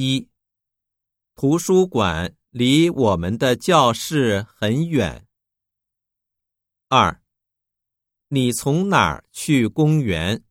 一。图书馆离我们的教室很远。二。你从哪儿去公园？